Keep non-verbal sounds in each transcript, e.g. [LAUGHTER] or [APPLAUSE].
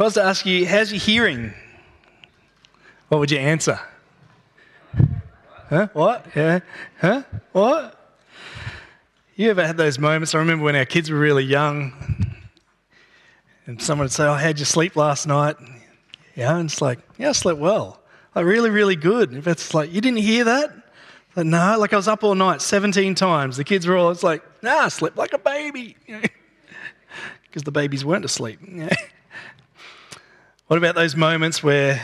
If I was to ask you, how's your hearing? What would you answer? Huh? What? Yeah. Huh? What? You ever had those moments? I remember when our kids were really young, and someone would say, "Oh, how'd you sleep last night?" Yeah, and it's like, "Yeah, I slept well. Like really, really good." If it's like, "You didn't hear that?" Like, no, like I was up all night 17 times. The kids were all, it's like, nah, I slept like a baby. [LAUGHS] Because the babies weren't asleep. [LAUGHS] what about those moments where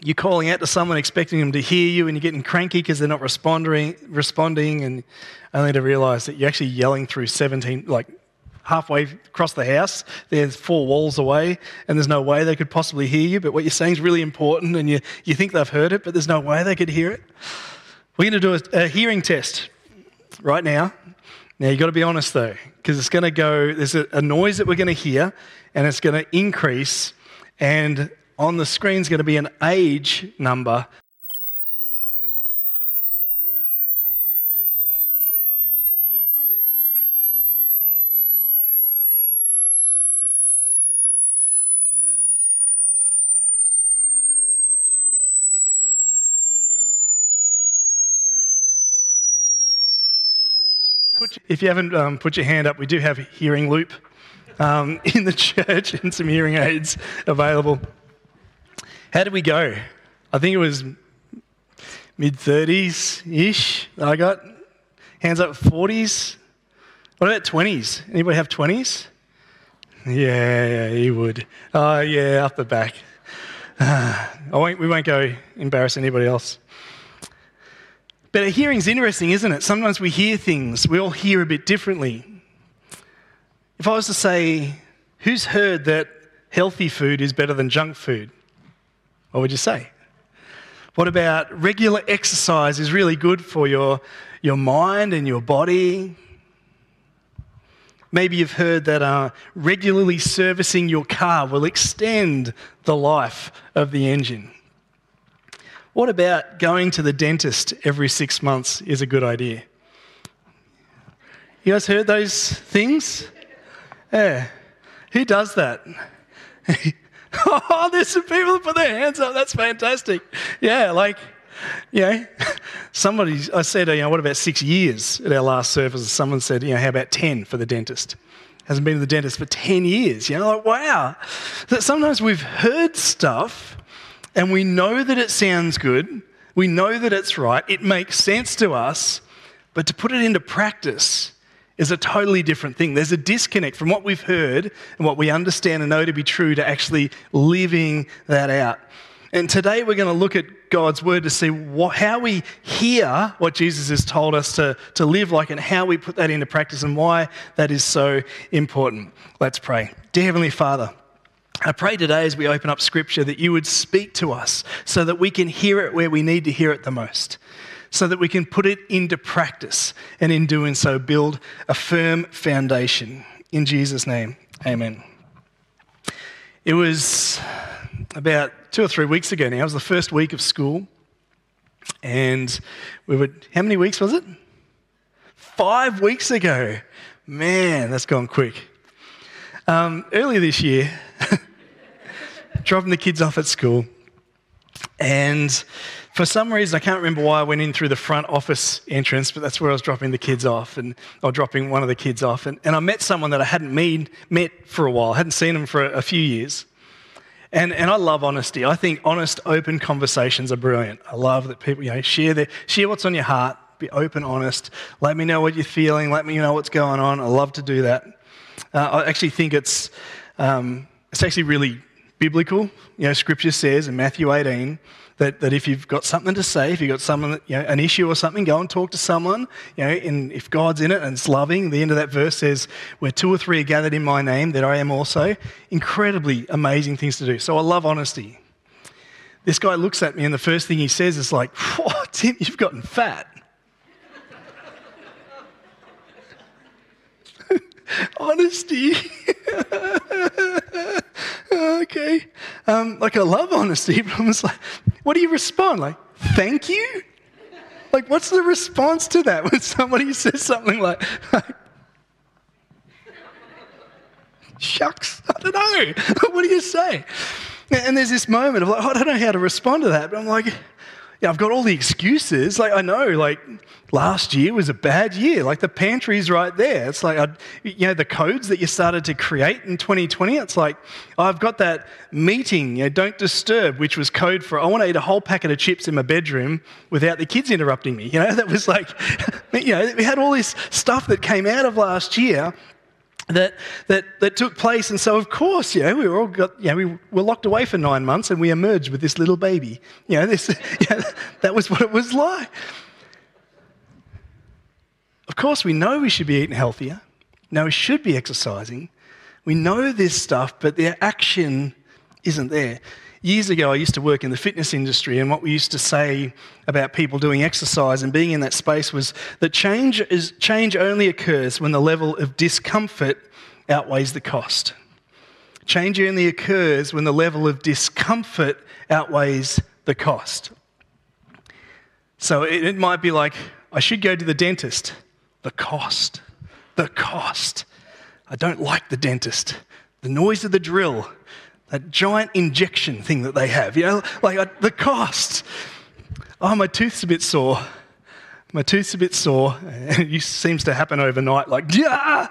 you're calling out to someone expecting them to hear you and you're getting cranky because they're not responding, responding and only to realize that you're actually yelling through 17, like halfway across the house, there's four walls away, and there's no way they could possibly hear you, but what you're saying is really important, and you, you think they've heard it, but there's no way they could hear it. We're going to do a, a hearing test right now. Now, you've got to be honest though, because it's going to go, there's a, a noise that we're going to hear, and it's going to increase, and on the screen is going to be an age number. If you haven't um, put your hand up, we do have hearing loop um, [LAUGHS] in the church and some hearing aids available. How did we go? I think it was mid 30s ish. I got hands up 40s. What about 20s? Anybody have 20s? Yeah, yeah, you would. Oh, yeah, up the back. [SIGHS] I won't, we won't go embarrass anybody else. But a hearing's interesting, isn't it? Sometimes we hear things, we all hear a bit differently. If I was to say, who's heard that healthy food is better than junk food? What would you say? What about regular exercise is really good for your, your mind and your body? Maybe you've heard that uh, regularly servicing your car will extend the life of the engine. What about going to the dentist every six months is a good idea? You guys heard those things? Yeah. Who does that? [LAUGHS] oh, there's some people that put their hands up. That's fantastic. Yeah, like, you know, [LAUGHS] somebody, I said, you know, what about six years at our last service? Someone said, you know, how about 10 for the dentist? Hasn't been to the dentist for 10 years. You know, like, wow. That sometimes we've heard stuff and we know that it sounds good, we know that it's right, it makes sense to us, but to put it into practice is a totally different thing. There's a disconnect from what we've heard and what we understand and know to be true to actually living that out. And today we're going to look at God's word to see what, how we hear what Jesus has told us to, to live like and how we put that into practice and why that is so important. Let's pray. Dear Heavenly Father, I pray today as we open up Scripture that you would speak to us so that we can hear it where we need to hear it the most, so that we can put it into practice and in doing so build a firm foundation. In Jesus' name, amen. It was about two or three weeks ago now, it was the first week of school, and we were, how many weeks was it? Five weeks ago. Man, that's gone quick. Um, earlier this year, [LAUGHS] dropping the kids off at school. And for some reason, I can't remember why I went in through the front office entrance, but that's where I was dropping the kids off, and or dropping one of the kids off. And, and I met someone that I hadn't meet, met for a while, I hadn't seen him for a, a few years. And, and I love honesty. I think honest, open conversations are brilliant. I love that people, you know, share, their, share what's on your heart, be open, honest. Let me know what you're feeling. Let me know what's going on. I love to do that. Uh, I actually think it's, um, it's actually really biblical. You know, Scripture says in Matthew 18 that, that if you've got something to say, if you've got someone, you know, an issue or something, go and talk to someone. You know, and if God's in it and it's loving, the end of that verse says, "Where two or three are gathered in my name, that I am also." Incredibly amazing things to do. So I love honesty. This guy looks at me, and the first thing he says is like, [LAUGHS] "Whoa, Tim, you've gotten fat." [LAUGHS] honesty. [LAUGHS] okay. Um, like, I love honesty, but I'm just like, what do you respond? Like, thank you? Like, what's the response to that when somebody [LAUGHS] says something like, Shucks, I don't know. [LAUGHS] what do you say? And there's this moment of like, oh, I don't know how to respond to that. But I'm like, yeah, I've got all the excuses. Like, I know, like, last year was a bad year. Like, the pantry's right there. It's like, I, you know, the codes that you started to create in 2020, it's like, I've got that meeting, you know, don't disturb, which was code for, I want to eat a whole packet of chips in my bedroom without the kids interrupting me. You know, [LAUGHS] that was like, [LAUGHS] you know, we had all this stuff that came out of last year that, that, that took place. And so, of course, you know, we were all got, you know, we were locked away for nine months and we emerged with this little baby. You know, this, [LAUGHS] you know, that was what it was like. Of course, we know we should be eating healthier. Know we should be exercising. We know this stuff, but the action isn't there. Years ago, I used to work in the fitness industry, and what we used to say about people doing exercise and being in that space was that change, is, change only occurs when the level of discomfort outweighs the cost. Change only occurs when the level of discomfort outweighs the cost. So it, it might be like, I should go to the dentist. The cost. The cost. I don't like the dentist. The noise of the drill that giant injection thing that they have, you know, like uh, the cost. Oh, my tooth's a bit sore. My tooth's a bit sore. [LAUGHS] It seems to happen overnight, like, yeah,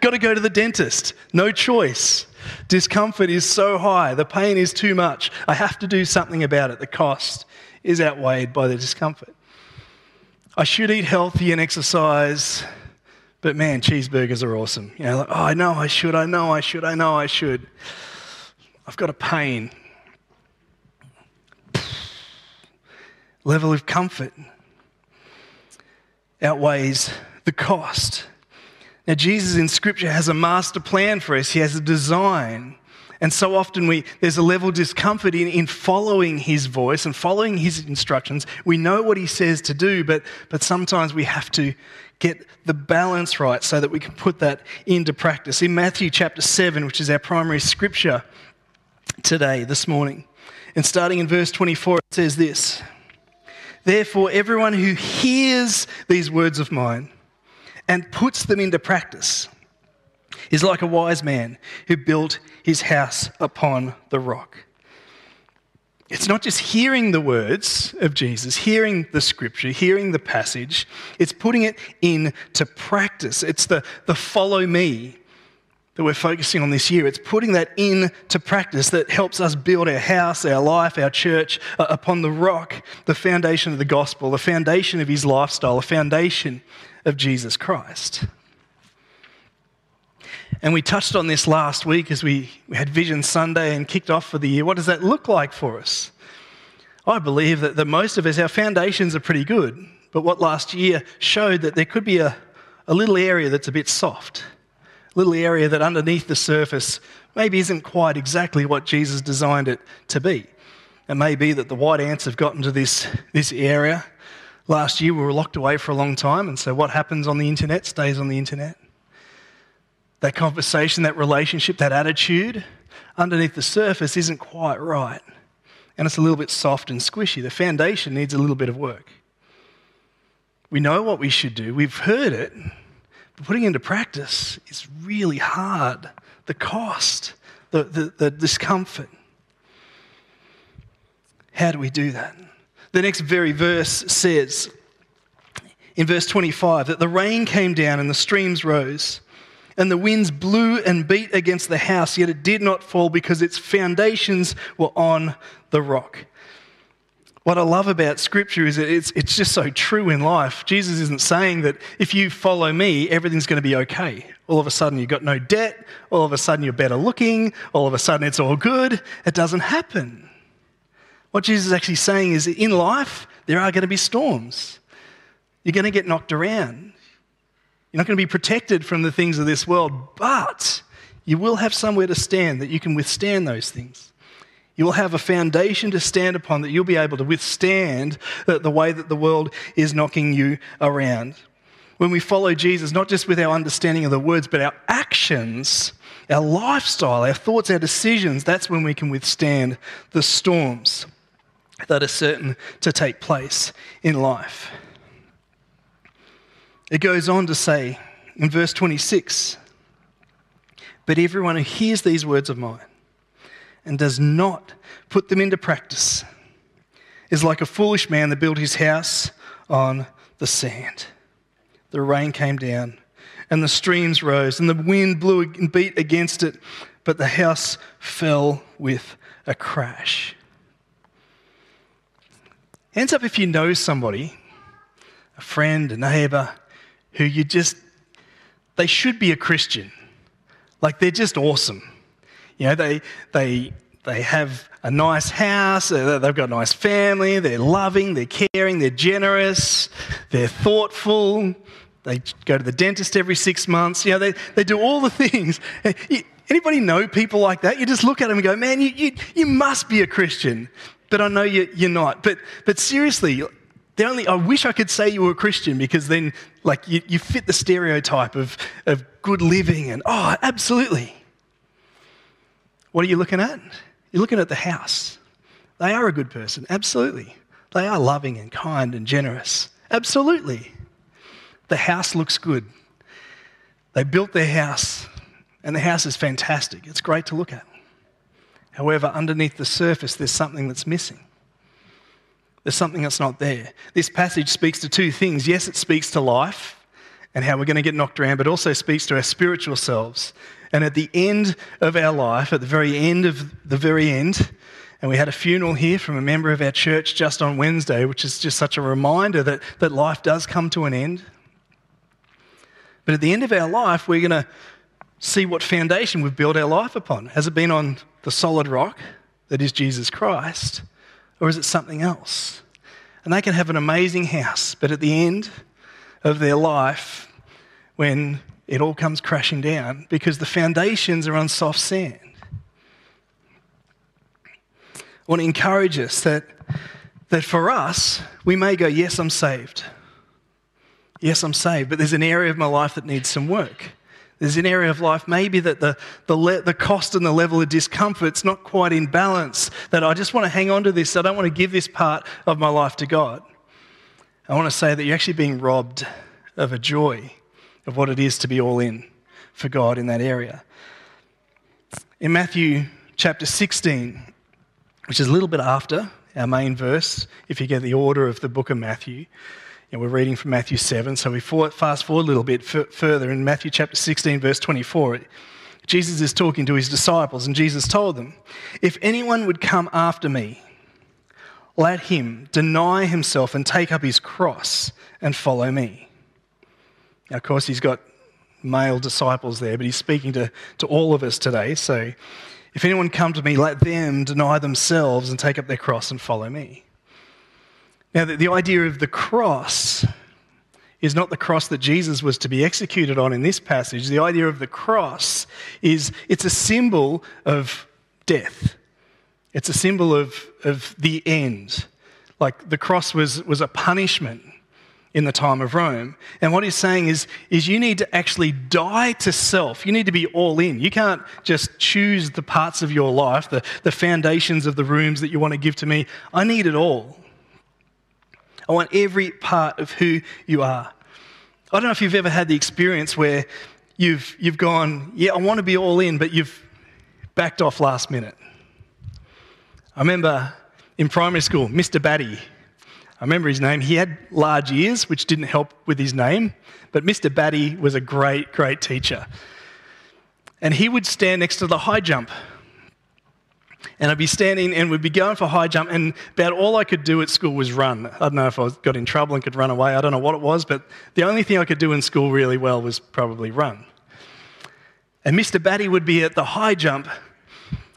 got to go to the dentist. No choice. Discomfort is so high. The pain is too much. I have to do something about it. The cost is outweighed by the discomfort. I should eat healthy and exercise, but man, cheeseburgers are awesome. You know, like, oh, I know I should, I know I should, I know I should. I've got a pain. Level of comfort outweighs the cost. Now, Jesus in Scripture has a master plan for us, He has a design. And so often we, there's a level of discomfort in, in following his voice and following his instructions. We know what he says to do, but, but sometimes we have to get the balance right so that we can put that into practice. In Matthew chapter 7, which is our primary scripture, today, this morning. And starting in verse 24, it says this Therefore, everyone who hears these words of mine and puts them into practice is like a wise man who built his house upon the rock. It's not just hearing the words of Jesus, hearing the scripture, hearing the passage, it's putting it into practice. It's the, the follow me that we're focusing on this year. It's putting that into practice that helps us build our house, our life, our church uh, upon the rock, the foundation of the gospel, the foundation of his lifestyle, the foundation of Jesus Christ. And we touched on this last week as we, we had Vision Sunday and kicked off for the year. What does that look like for us? I believe that, that most of us, our foundations are pretty good. But what last year showed that there could be a, a little area that's a bit soft little area that underneath the surface maybe isn't quite exactly what Jesus designed it to be. It may be that the white ants have gotten to this, this area. Last year we were locked away for a long time, and so what happens on the internet stays on the internet. That conversation, that relationship, that attitude underneath the surface isn't quite right. And it's a little bit soft and squishy. The foundation needs a little bit of work. We know what we should do, we've heard it, but putting into practice is really hard. The cost, the, the, the discomfort. How do we do that? The next very verse says, in verse 25, that the rain came down and the streams rose, and the winds blew and beat against the house, yet it did not fall because its foundations were on the rock what I love about Scripture is that it's, it's just so true in life. Jesus isn't saying that if you follow me, everything's going to be okay. All of a sudden, you've got no debt. All of a sudden, you're better looking. All of a sudden, it's all good. It doesn't happen. What Jesus is actually saying is that in life, there are going to be storms. You're going to get knocked around. You're not going to be protected from the things of this world, but you will have somewhere to stand that you can withstand those things. You will have a foundation to stand upon that you'll be able to withstand the, way that the world is knocking you around. When we follow Jesus, not just with our understanding of the words, but our actions, our lifestyle, our thoughts, our decisions, that's when we can withstand the storms that are certain to take place in life. It goes on to say in verse 26 But everyone who hears these words of mine and does not put them into practice is like a foolish man that built his house on the sand. The rain came down, and the streams rose, and the wind blew and beat against it, but the house fell with a crash. Ends up if you know somebody, a friend, a neighbor, who you just, they should be a Christian. Like they're just awesome. You know, they, they, they have a nice house, uh, they've got a nice family, they're loving, they're caring, they're generous, they're thoughtful, they go to the dentist every six months, you know, they, they do all the [LAUGHS] things. Anybody know people like that? You just look at them and go, man, you, you, you must be a Christian. But I know you, you're not. But, but seriously, the only, I wish I could say you were a Christian because then, like, you, you fit the stereotype of, of good living and, oh, absolutely. What are you looking at? You're looking at the house. They are a good person, absolutely. They are loving and kind and generous, absolutely. The house looks good. They built their house, and the house is fantastic. It's great to look at. However, underneath the surface, there's something that's missing. There's something that's not there. This passage speaks to two things. Yes, it speaks to life and how we're going to get knocked around, but also speaks to our spiritual selves. And at the end of our life, at the very end of the very end, and we had a funeral here from a member of our church just on Wednesday, which is just such a reminder that, that life does come to an end. But at the end of our life, we're going to see what foundation we've built our life upon. Has it been on the solid rock that is Jesus Christ? or is it something else? And they can have an amazing house, but at the end of their life, when it all comes crashing down, because the foundations are on soft sand. I want to encourage us that, that for us, we may go, Yes, I'm saved. Yes, I'm saved, but there's an area of my life that needs some work. There's an area of life maybe that the, the, le- the cost and the level of discomfort's not quite in balance, that I just want to hang on to this. I don't want to give this part of my life to God. I want to say that you're actually being robbed of a joy of what it is to be all in for God in that area. In Matthew chapter 16, which is a little bit after our main verse, if you get the order of the book of Matthew, and we're reading from Matthew 7, so we fast forward a little bit further in Matthew chapter 16, verse 24. Jesus is talking to his disciples, and Jesus told them, If anyone would come after me, let him deny himself and take up his cross and follow me. Now, of course, he's got male disciples there, but he's speaking to, to all of us today. So, if anyone come to me, let them deny themselves and take up their cross and follow me. Now, the, the idea of the cross is not the cross that Jesus was to be executed on in this passage. The idea of the cross is it's a symbol of death. It's a symbol of, of the end. Like the cross was, was a punishment in the time of Rome. And what he's saying is, is you need to actually die to self. You need to be all in. You can't just choose the parts of your life, the, the foundations of the rooms that you want to give to me. I need it all. I want every part of who you are. I don't know if you've ever had the experience where you've, you've gone, yeah, I want to be all in, but you've backed off last minute. I remember in primary school, Mr. Batty. I remember his name. He had large ears, which didn't help with his name, but Mr. Batty was a great, great teacher. And he would stand next to the high jump and I'd be standing and we'd be going for high jump, and about all I could do at school was run. I don't know if I got in trouble and could run away, I don't know what it was, but the only thing I could do in school really well was probably run. And Mr. Batty would be at the high jump,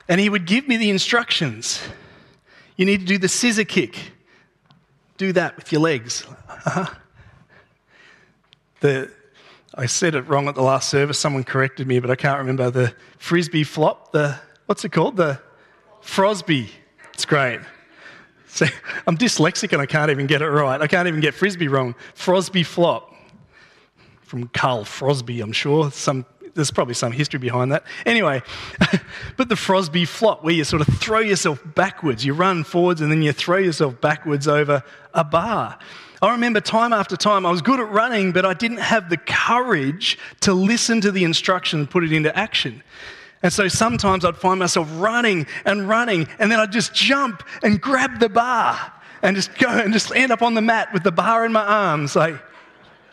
and he would give me the instructions. You need to do the scissor kick. Do that with your legs. [LAUGHS] The, I said it wrong at the last service. Someone corrected me, but I can't remember the frisbee flop. The what's it called? The Frosby. It's great. So, [LAUGHS] I'm dyslexic and I can't even get it right. I can't even get frisbee wrong. Frosby flop. From Carl Frosby, I'm sure. Some, there's probably some history behind that. Anyway, [LAUGHS] but the Frosby flop, where you sort of throw yourself backwards, you run forwards and then you throw yourself backwards over a bar. I remember time after time I was good at running, but I didn't have the courage to listen to the instruction and put it into action. And so sometimes I'd find myself running and running, and then I'd just jump and grab the bar and just go and just end up on the mat with the bar in my arms, like,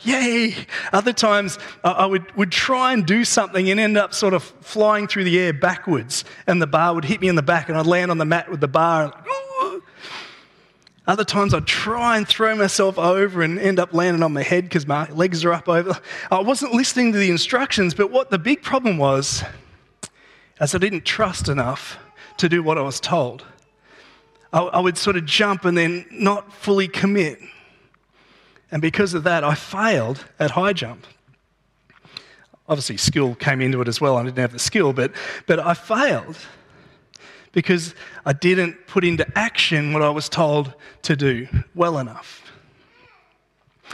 yay. Other times I would, would try and do something and end up sort of flying through the air backwards, and the bar would hit me in the back, and I'd land on the mat with the bar. Other times I'd try and throw myself over and end up landing on my head because my legs are up over. I wasn't listening to the instructions, but what the big problem was is I didn't trust enough to do what I was told. I, I would sort of jump and then not fully commit. And because of that, I failed at high jump. Obviously, skill came into it as well. I didn't have the skill, but, but I failed because I didn't put into action what I was told to do well enough.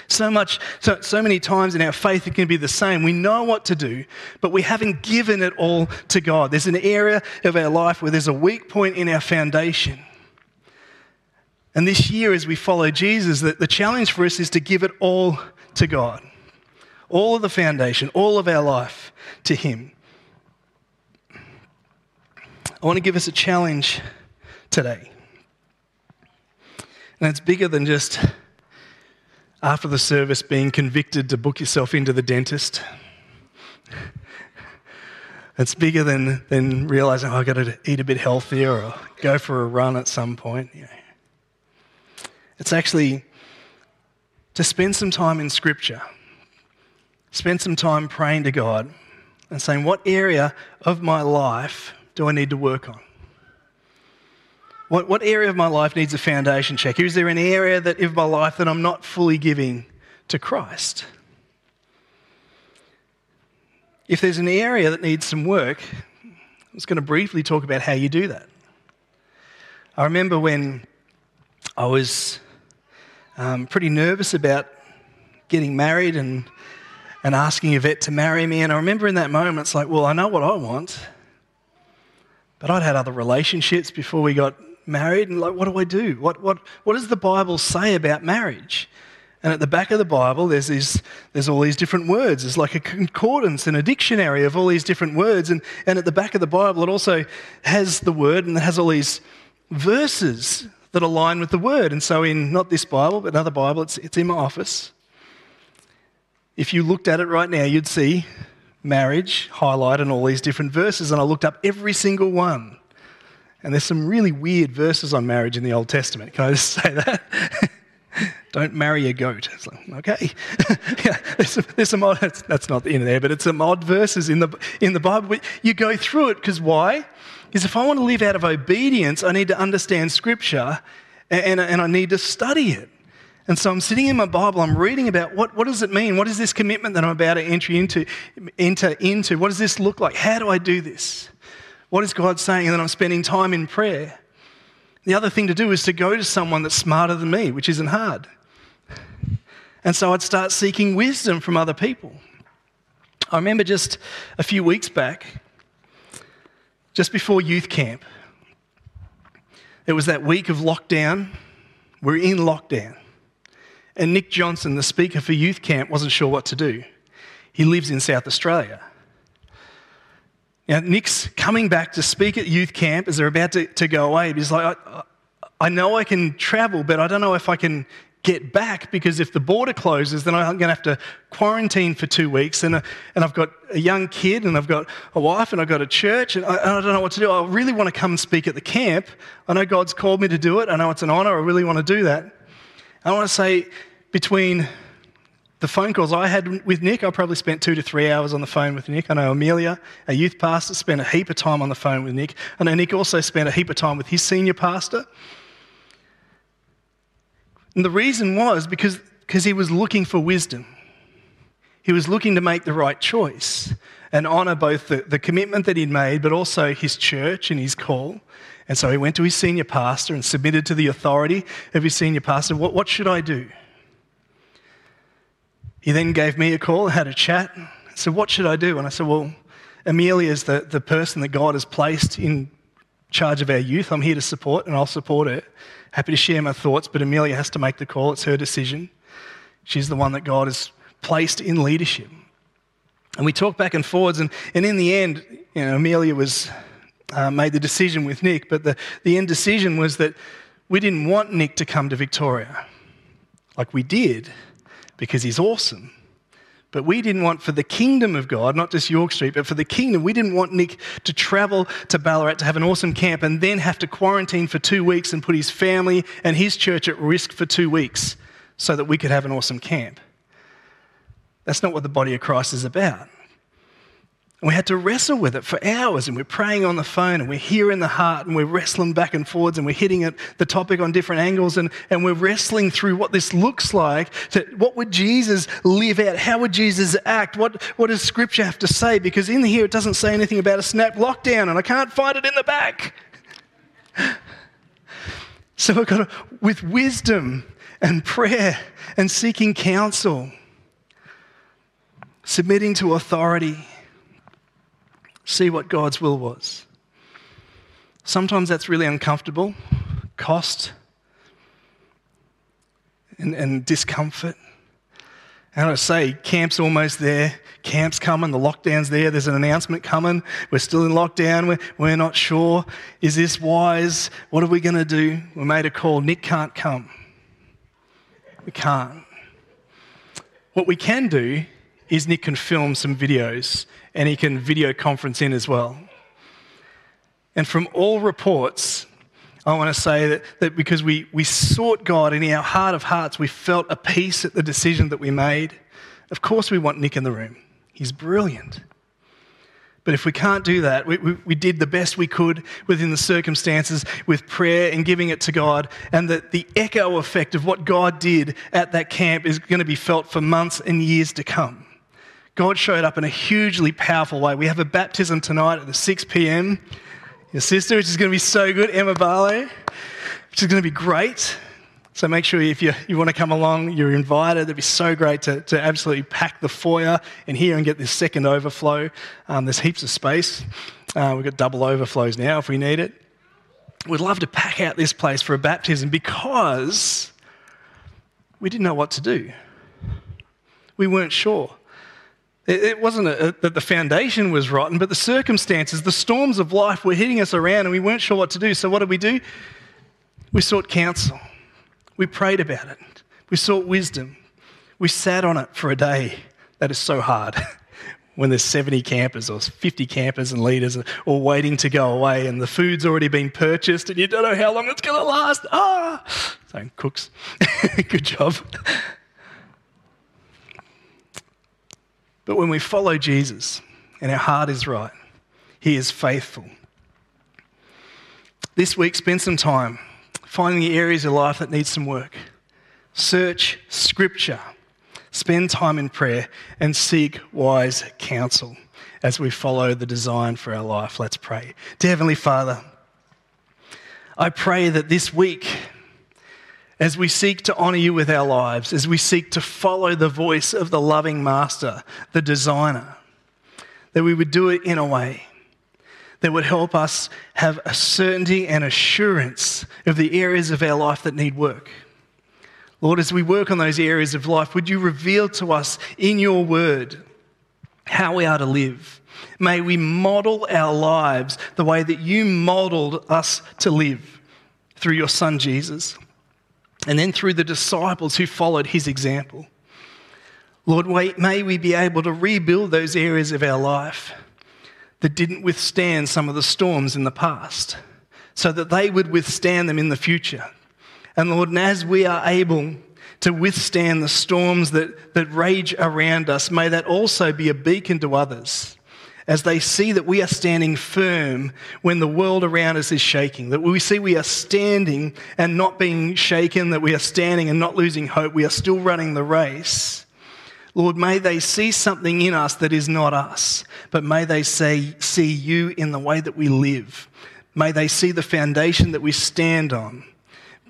So much, so, so many times in our faith, it can be the same. We know what to do, but we haven't given it all to God. There's an area of our life where there's a weak point in our foundation. And this year, as we follow Jesus, the, the challenge for us is to give it all to God. All of the foundation, all of our life to Him. I want to give us a challenge today. And it's bigger than just after the service being convicted to book yourself into the dentist. It's bigger than, than realizing, oh, I've got to eat a bit healthier or go for a run at some point. It's actually to spend some time in Scripture, spend some time praying to God and saying, what area of my life do I need to work on? What, what area of my life needs a foundation check? Is there an area that of my life that I'm not fully giving to Christ? If there's an area that needs some work, I'm just going to briefly talk about how you do that. I remember when I was um, pretty nervous about getting married and, and asking Yvette to marry me. And I remember in that moment, it's like, well, I know what I want. But I'd had other relationships before we got married, and like, what do I do? What, what, what does the Bible say about marriage? And at the back of the Bible, there's, these, there's all these different words. There's like a concordance and a dictionary of all these different words. And, and at the back of the Bible, it also has the word and it has all these verses that align with the word. And so, in not this Bible, but another Bible, it's, it's in my office. If you looked at it right now, you'd see marriage highlighted in all these different verses, and I looked up every single one. And there's some really weird verses on marriage in the Old Testament. Can I just say that? [LAUGHS] Don't marry a goat. It's like, okay. [LAUGHS] yeah, there's some, there's some odd, that's not in there, but it's some odd verses in the, in the Bible. You go through it because why? Because if I want to live out of obedience, I need to understand Scripture and, and, and I need to study it. And so I'm sitting in my Bible, I'm reading about what, what does it mean? What is this commitment that I'm about to enter into, enter into? What does this look like? How do I do this? What is God saying? And then I'm spending time in prayer. The other thing to do is to go to someone that's smarter than me, which isn't hard. And so I'd start seeking wisdom from other people. I remember just a few weeks back, just before youth camp, it was that week of lockdown. We're in lockdown. And Nick Johnson, the speaker for youth camp, wasn't sure what to do. He lives in South Australia. Now, Nick's coming back to speak at youth camp as they're about to, to go away. He's like, I, I know I can travel, but I don't know if I can get back because if the border closes, then I'm going to have to quarantine for two weeks. And, uh, and I've got a young kid, and I've got a wife, and I've got a church, and I, and I, don't know what to do. I really want to come and speak at the camp. I know God's called me to do it. I know it's an honor. I really want to do that. I want to say, between the phone calls I had with Nick, I probably spent two to three hours on the phone with Nick. I know Amelia, a youth pastor, spent a heap of time on the phone with Nick. I know Nick also spent a heap of time with his senior pastor. And the reason was because, because he was looking for wisdom. He was looking to make the right choice and honour both the, the commitment that he'd made, but also his church and his call. And so he went to his senior pastor and submitted to the authority of his senior pastor what, what should I do? He then gave me a call, had a chat, said, What should I do? And I said, Well, Amelia is the, the person that God has placed in charge of our youth. I'm here to support and I'll support her. Happy to share my thoughts, but Amelia has to make the call. It's her decision. She's the one that God has placed in leadership. And we talked back and forwards, and, and in the end, you know, Amelia was uh, made the decision with Nick, but the, the end decision was that we didn't want Nick to come to Victoria. Like we did, because he's awesome. But we didn't want for the kingdom of God, not just York Street, but for the kingdom, we didn't want Nick to travel to Ballarat to have an awesome camp and then have to quarantine for two weeks and put his family and his church at risk for two weeks so that we could have an awesome camp. That's not what the body of Christ is about. And we had to wrestle with it for hours, and we're praying on the phone, and we're hearing the heart, and we're wrestling back and forwards, and we're hitting at the topic on different angles, and, and we're wrestling through what this looks like. To, what would Jesus live out? How would Jesus act? What, what does Scripture have to say? Because in here it doesn't say anything about a snap lockdown, and I can't find it in the back. [LAUGHS] So we've got to, with wisdom and prayer and seeking counsel, submitting to authority see what God's will was. Sometimes that's really uncomfortable, cost, and, and discomfort. And I say, camp's almost there. Camp's coming. The lockdown's there. There's an announcement coming. We're still in lockdown. We're, we're not sure. Is this wise? What are we going to do? We made a call. Nick can't come. We can't. What we can do is Nick can film some videos and he can video conference in as well. And from all reports, I want to say that, that because we, we sought God and in our heart of hearts, we felt a peace at the decision that we made. Of course, we want Nick in the room. He's brilliant. But if we can't do that, we, we, we, did the best we could within the circumstances with prayer and giving it to God. And that the echo effect of what God did at that camp is going to be felt for months and years to come. God showed up in a hugely powerful way. We have a baptism tonight at the 6 p.m. Your sister, which is going to be so good, Emma Barlow, which is going to be great. So make sure if you, you want to come along, you're invited. It'd be so great to, to absolutely pack the foyer in here and get this second overflow. Um, there's heaps of space. Uh, we've got double overflows now if we need it. We'd love to pack out this place for a baptism because we didn't know what to do. We weren't sure. It wasn't a, that the foundation was rotten, but the circumstances, the storms of life were hitting us around and we weren't sure what to do. So, what did we do? We sought counsel. We prayed about it. We sought wisdom. We sat on it for a day. That is so hard [LAUGHS] when there's 70 campers or 50 campers and leaders all waiting to go away and the food's already been purchased and you don't know how long it's going to last. Ah! So, cooks, [LAUGHS] good job. [LAUGHS] But when we follow Jesus and our heart is right, He is faithful. This week, spend some time finding the areas of life that need some work. Search Scripture, spend time in prayer, and seek wise counsel as we follow the design for our life. Let's pray. Dear Heavenly Father, I pray that this week as we seek to honor you with our lives, as we seek to follow the voice of the loving master, the designer, that we would do it in a way that would help us have a certainty and assurance of the areas of our life that need work. Lord, as we work on those areas of life, would you reveal to us in your word how we are to live? May we model our lives the way that you modeled us to live through your son Jesus and then through the disciples who followed his example. Lord, may we be able to rebuild those areas of our life that didn't withstand some of the storms in the past, so that they would withstand them in the future. And Lord, and as we are able to withstand the storms that, that rage around us, may that also be a beacon to others as they see that we are standing firm when the world around us is shaking, that we see we are standing and not being shaken, that we are standing and not losing hope, we are still running the race. Lord, may they see something in us that is not us, but may they say, see you in the way that we live. May they see the foundation that we stand on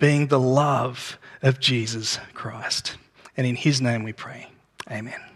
being the love of Jesus Christ. And in his name we pray. Amen.